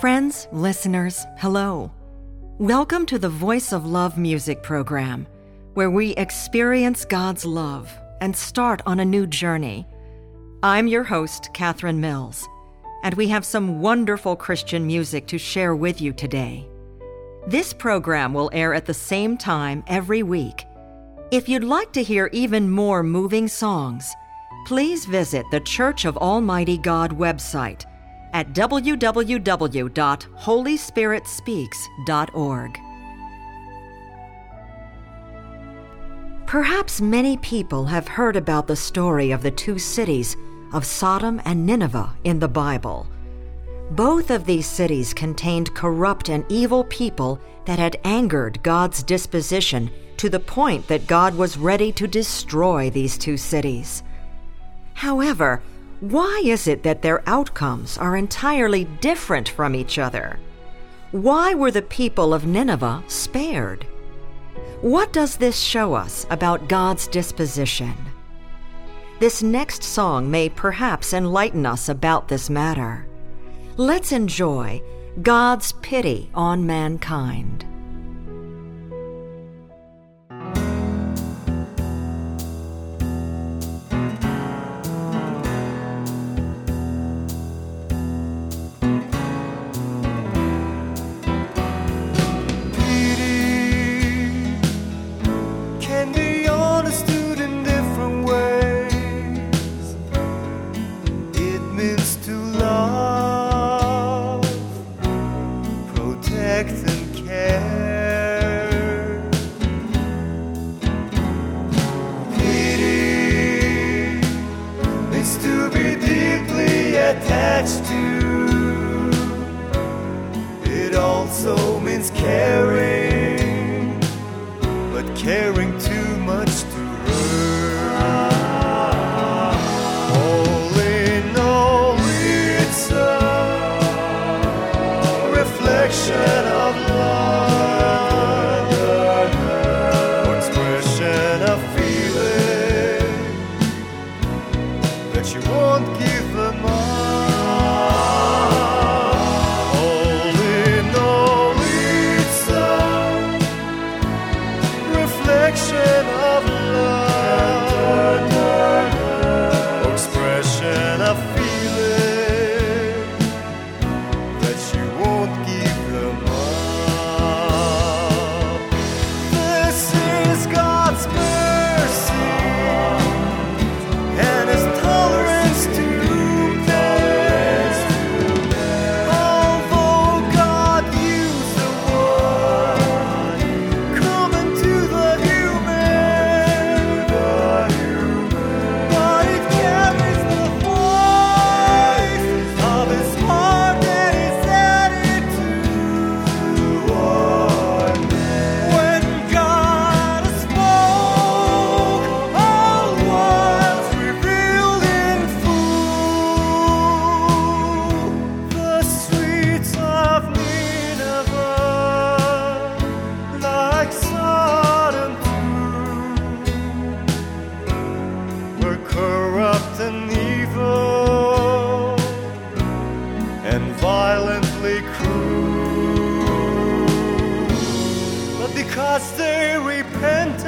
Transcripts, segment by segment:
Friends, listeners, hello. Welcome to the Voice of Love music program, where we experience God's love and start on a new journey. I'm your host, Catherine Mills, and we have some wonderful Christian music to share with you today. This program will air at the same time every week. If you'd like to hear even more moving songs, please visit the Church of Almighty God website at www.holyspiritspeaks.org. Perhaps many people have heard about the story of the two cities of Sodom and Nineveh in the Bible. Both of these cities contained corrupt and evil people that had angered God's disposition to the point that God was ready to destroy these two cities. However, why is it that their outcomes are entirely different from each other? Why were the people of Nineveh spared? What does this show us about God's disposition? This next song may perhaps enlighten us about this matter. Let's enjoy God's pity on mankind. Was different.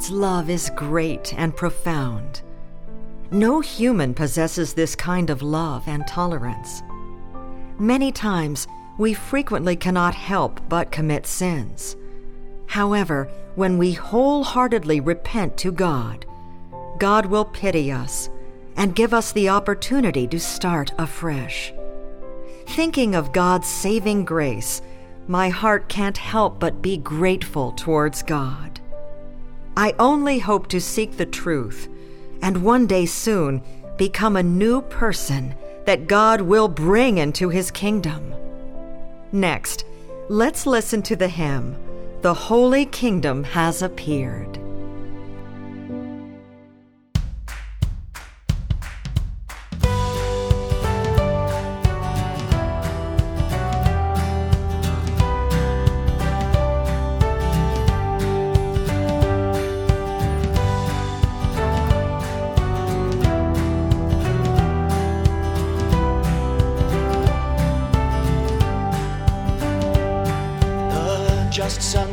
God's love is great and profound. No human possesses this kind of love and tolerance. Many times, we frequently cannot help but commit sins. However, when we wholeheartedly repent to God, God will pity us and give us the opportunity to start afresh. Thinking of God's saving grace, my heart can't help but be grateful towards God. I only hope to seek the truth and one day soon become a new person that God will bring into his kingdom. Next, let's listen to the hymn, The Holy Kingdom Has Appeared.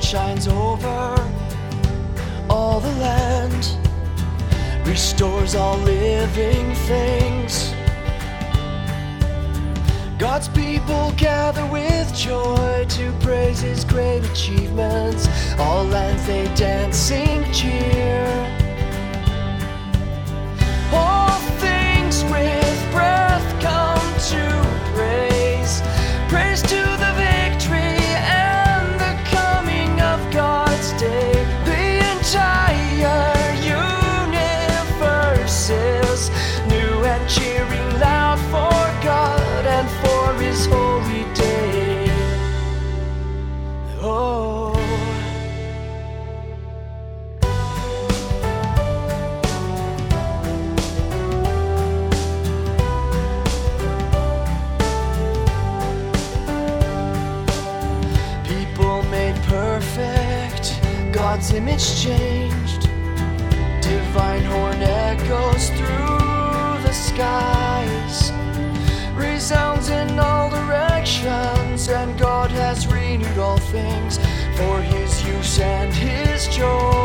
Shines over all the land, restores all living things. God's people gather with joy to praise His great achievements. All lands they dance, sing, cheer. Image changed. Divine horn echoes through the skies, resounds in all directions, and God has renewed all things for His use and His joy.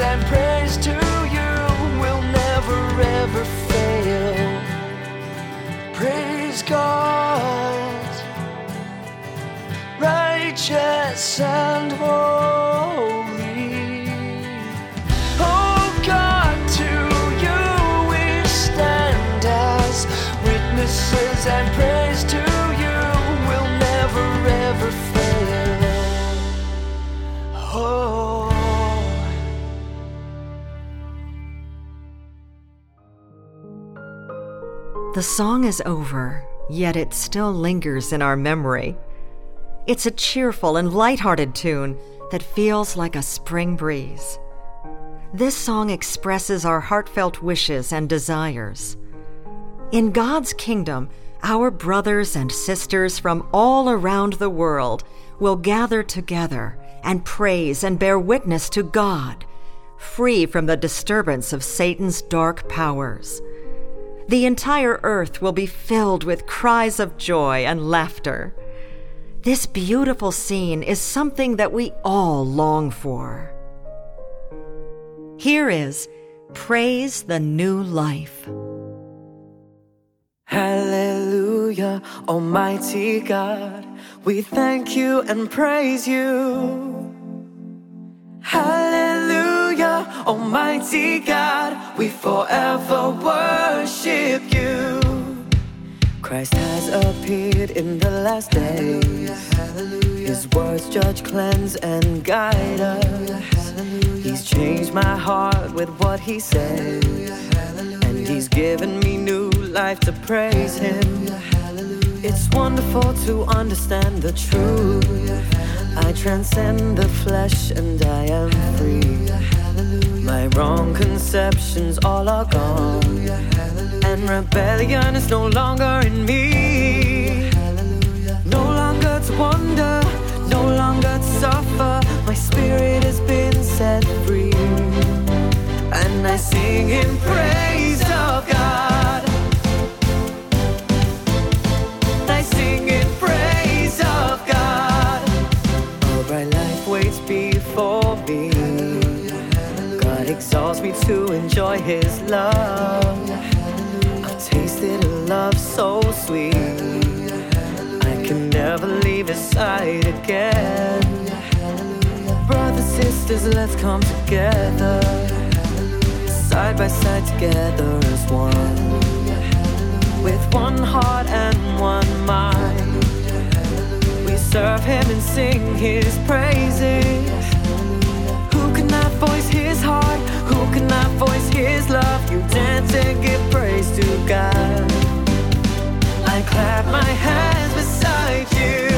And praise to you will never ever fail. Praise God righteous and holy. Song is over, yet it still lingers in our memory. It's a cheerful and light-hearted tune that feels like a spring breeze. This song expresses our heartfelt wishes and desires. In God's kingdom, our brothers and sisters from all around the world will gather together and praise and bear witness to God, free from the disturbance of Satan's dark powers. The entire earth will be filled with cries of joy and laughter. This beautiful scene is something that we all long for. Here is Praise the New Life. Hallelujah, Almighty God, we thank you and praise you. Hallelujah, Almighty God, we forever worship you. Christ has appeared in the last days. Hallelujah. His words judge, cleanse, and guide us. He's changed my heart with what he said. And he's given me new life to praise him. It's wonderful to understand the truth. I transcend the flesh and I am free. My wrong conceptions all are gone. And rebellion is no longer in me. No longer to wonder, no longer to suffer. My spirit has been set free. And I sing in praise exalts me to enjoy His love. I've tasted a love so sweet. I can never leave His side again. Brothers, sisters, let's come together. Side by side together as one with one heart and one mind. We serve Him and sing His praises. Who cannot voice His heart? Who cannot voice His love? You dance and give praise to God. I clap my hands beside you.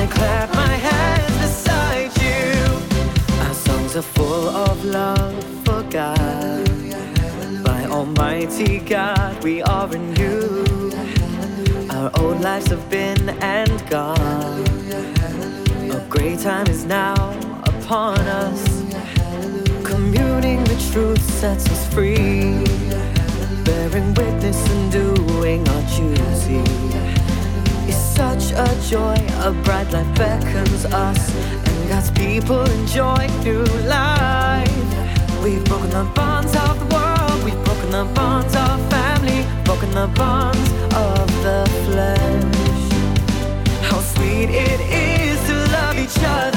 I clap my hands beside you. Our songs are full of love for God. By Almighty God, we are you. Our old lives have been and gone. A great time is now upon us. Communing the truth sets us free. Bearing witness and doing our duty is such a joy. A bright light beckons us, and God's people enjoy new life. We've broken the bonds of the world, we've broken the bonds of family, broken the bonds of the flesh. How sweet it is to love each other.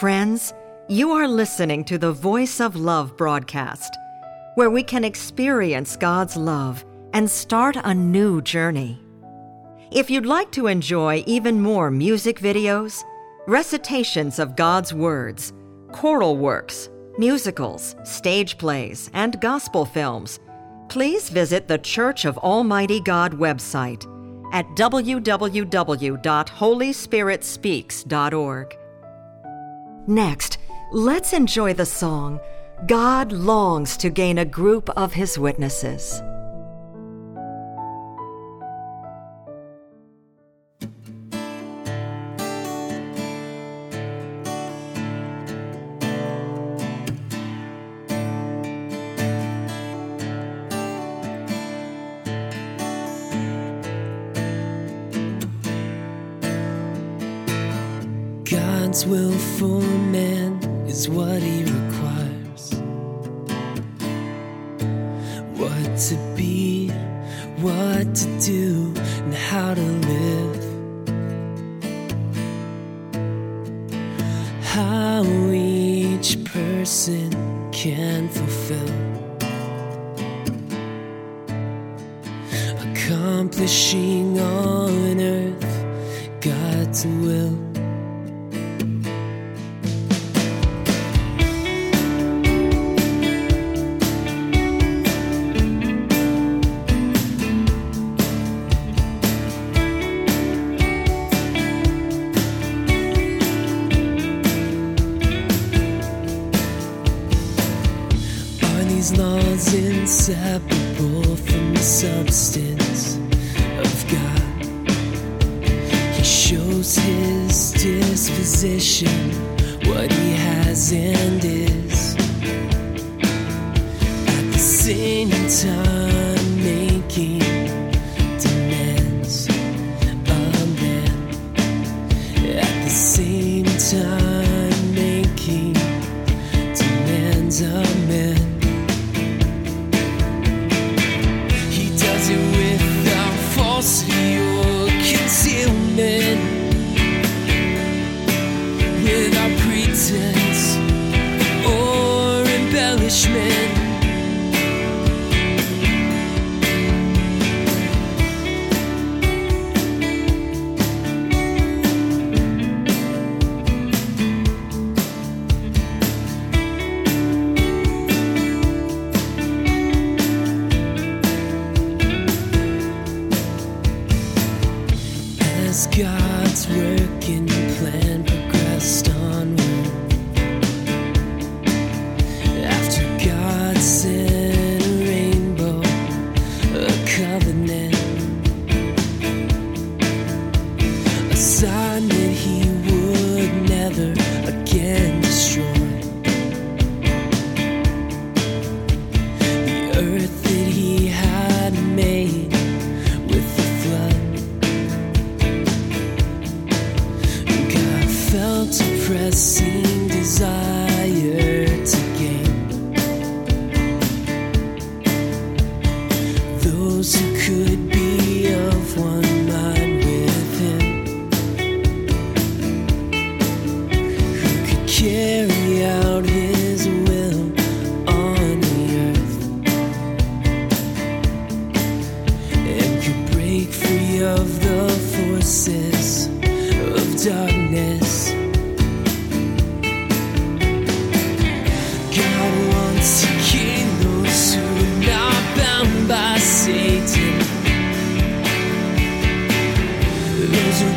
Friends, you are listening to the Voice of Love broadcast, where we can experience God's love and start a new journey. If you'd like to enjoy even more music videos, recitations of God's words, choral works, musicals, stage plays, and gospel films, please visit the Church of Almighty God website at www.holyspiritspeaks.org. Next, let's enjoy the song God Longs to Gain a Group of His Witnesses. How each person can fulfill. Accomplishing all on earth God's will.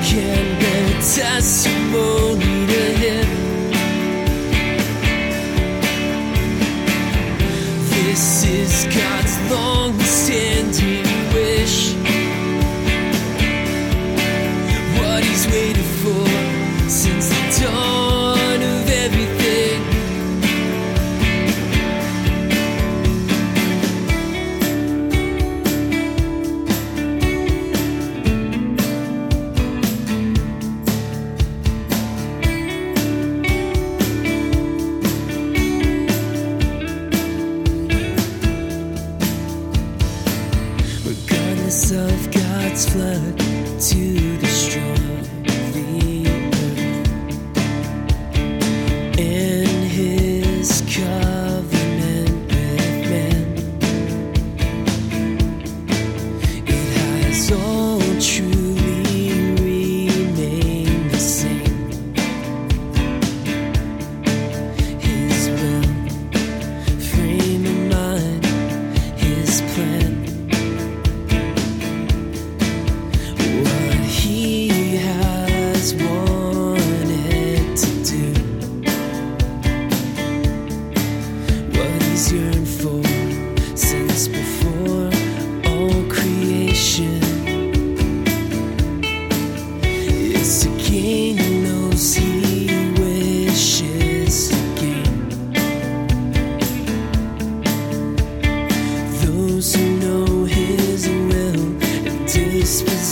Can bear testimony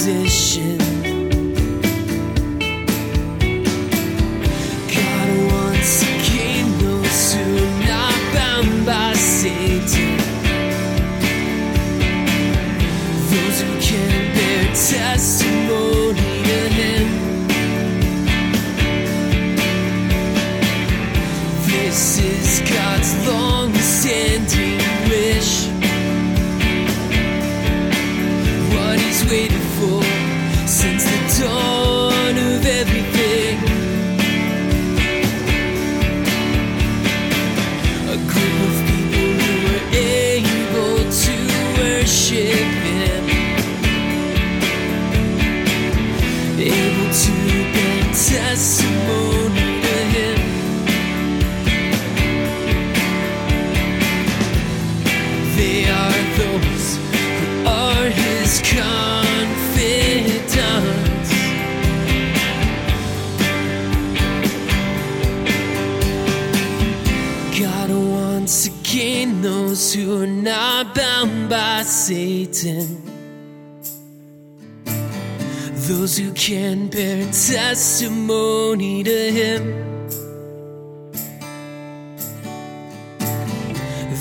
position. They are those who are his confidants. God wants again those who are not bound by Satan. Those who can bear testimony to him.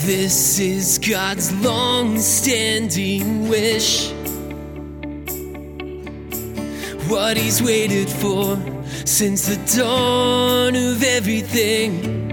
This is God's long standing wish. What He's waited for since the dawn of everything.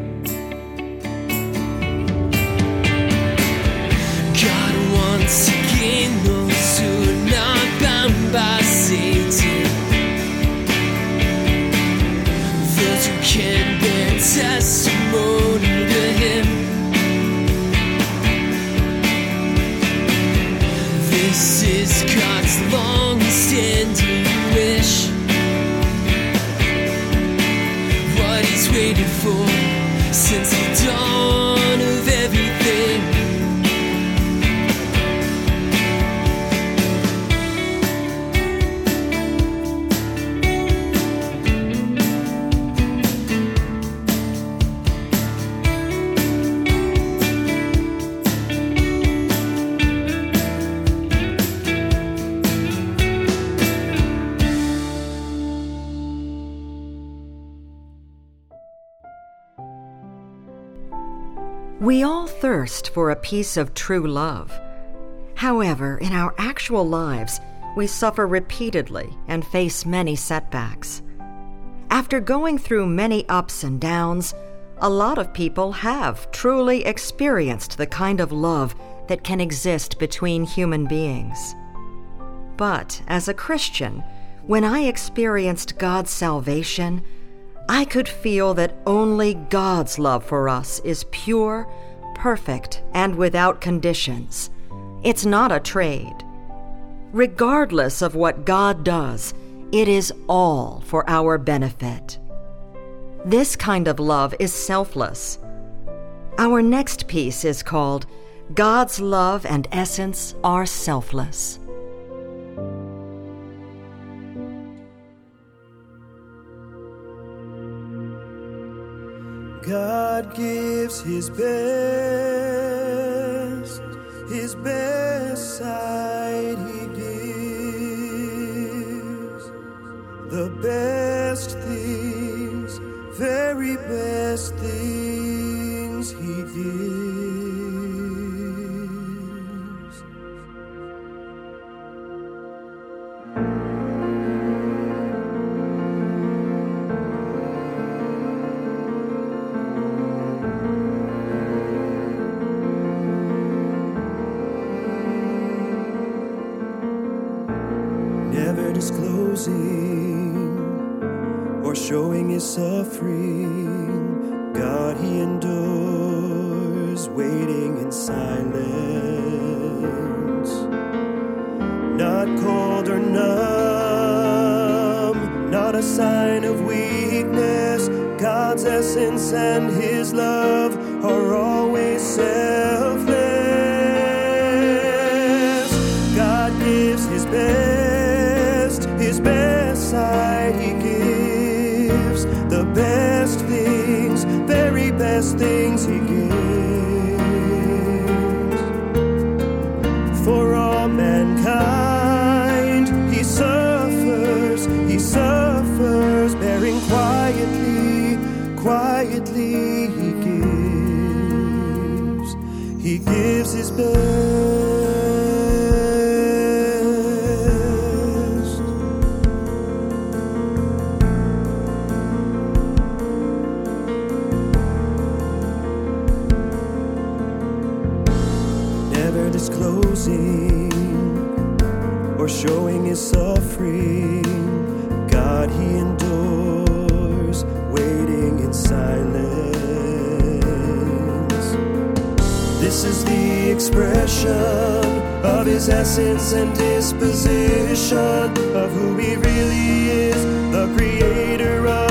Thirst for a piece of true love. However, in our actual lives, we suffer repeatedly and face many setbacks. After going through many ups and downs, a lot of people have truly experienced the kind of love that can exist between human beings. But as a Christian, when I experienced God's salvation, I could feel that only God's love for us is pure, perfect, and without conditions. It's not a trade. Regardless of what God does, it is all for our benefit. This kind of love is selfless. Our next piece is called God's Love and Essence Are Selfless. God gives his best, his best side he gives. The best things, very best things he gives. This is the expression of his essence and disposition of who he really is, the creator of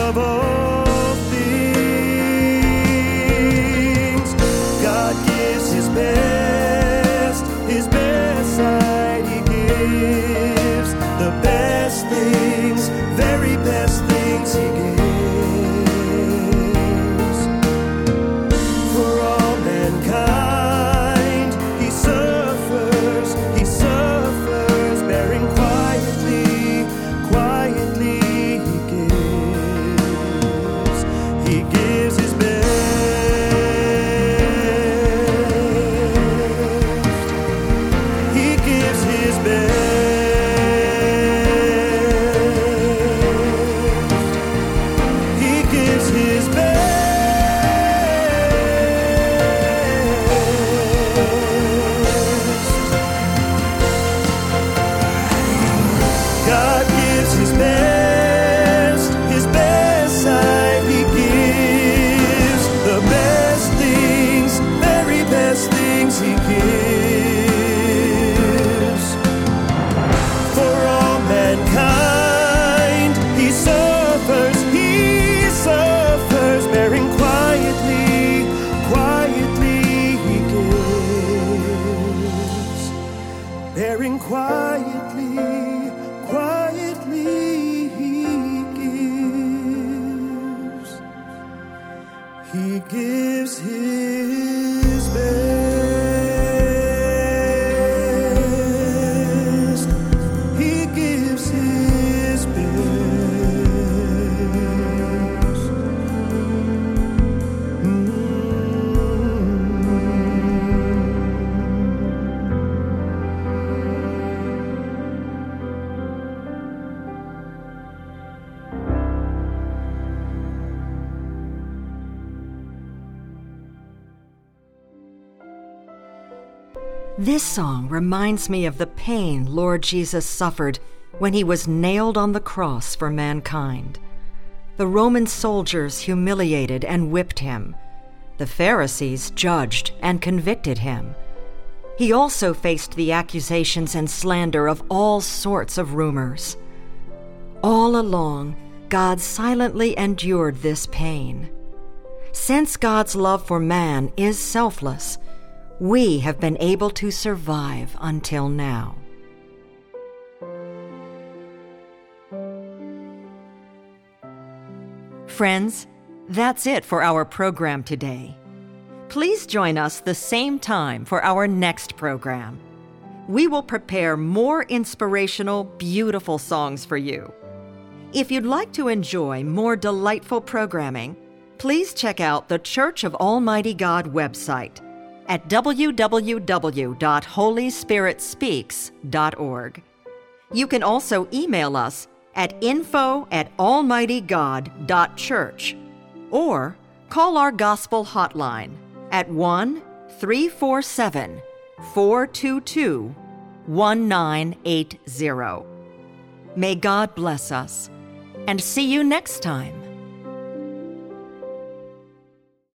This song reminds me of the pain Lord Jesus suffered when he was nailed on the cross for mankind. The Roman soldiers humiliated and whipped him. The Pharisees judged and convicted him. He also faced the accusations and slander of all sorts of rumors. All along, God silently endured this pain. Since God's love for man is selfless, we have been able to survive until now. Friends, that's it for our program today. Please join us the same time for our next program. We will prepare more inspirational, beautiful songs for you. If you'd like to enjoy more delightful programming, please check out the Church of Almighty God website at www.holyspiritspeaks.org. You can also email us at info at almightygod.church or call our gospel hotline at 1 347 422 1980. May God bless us and see you next time.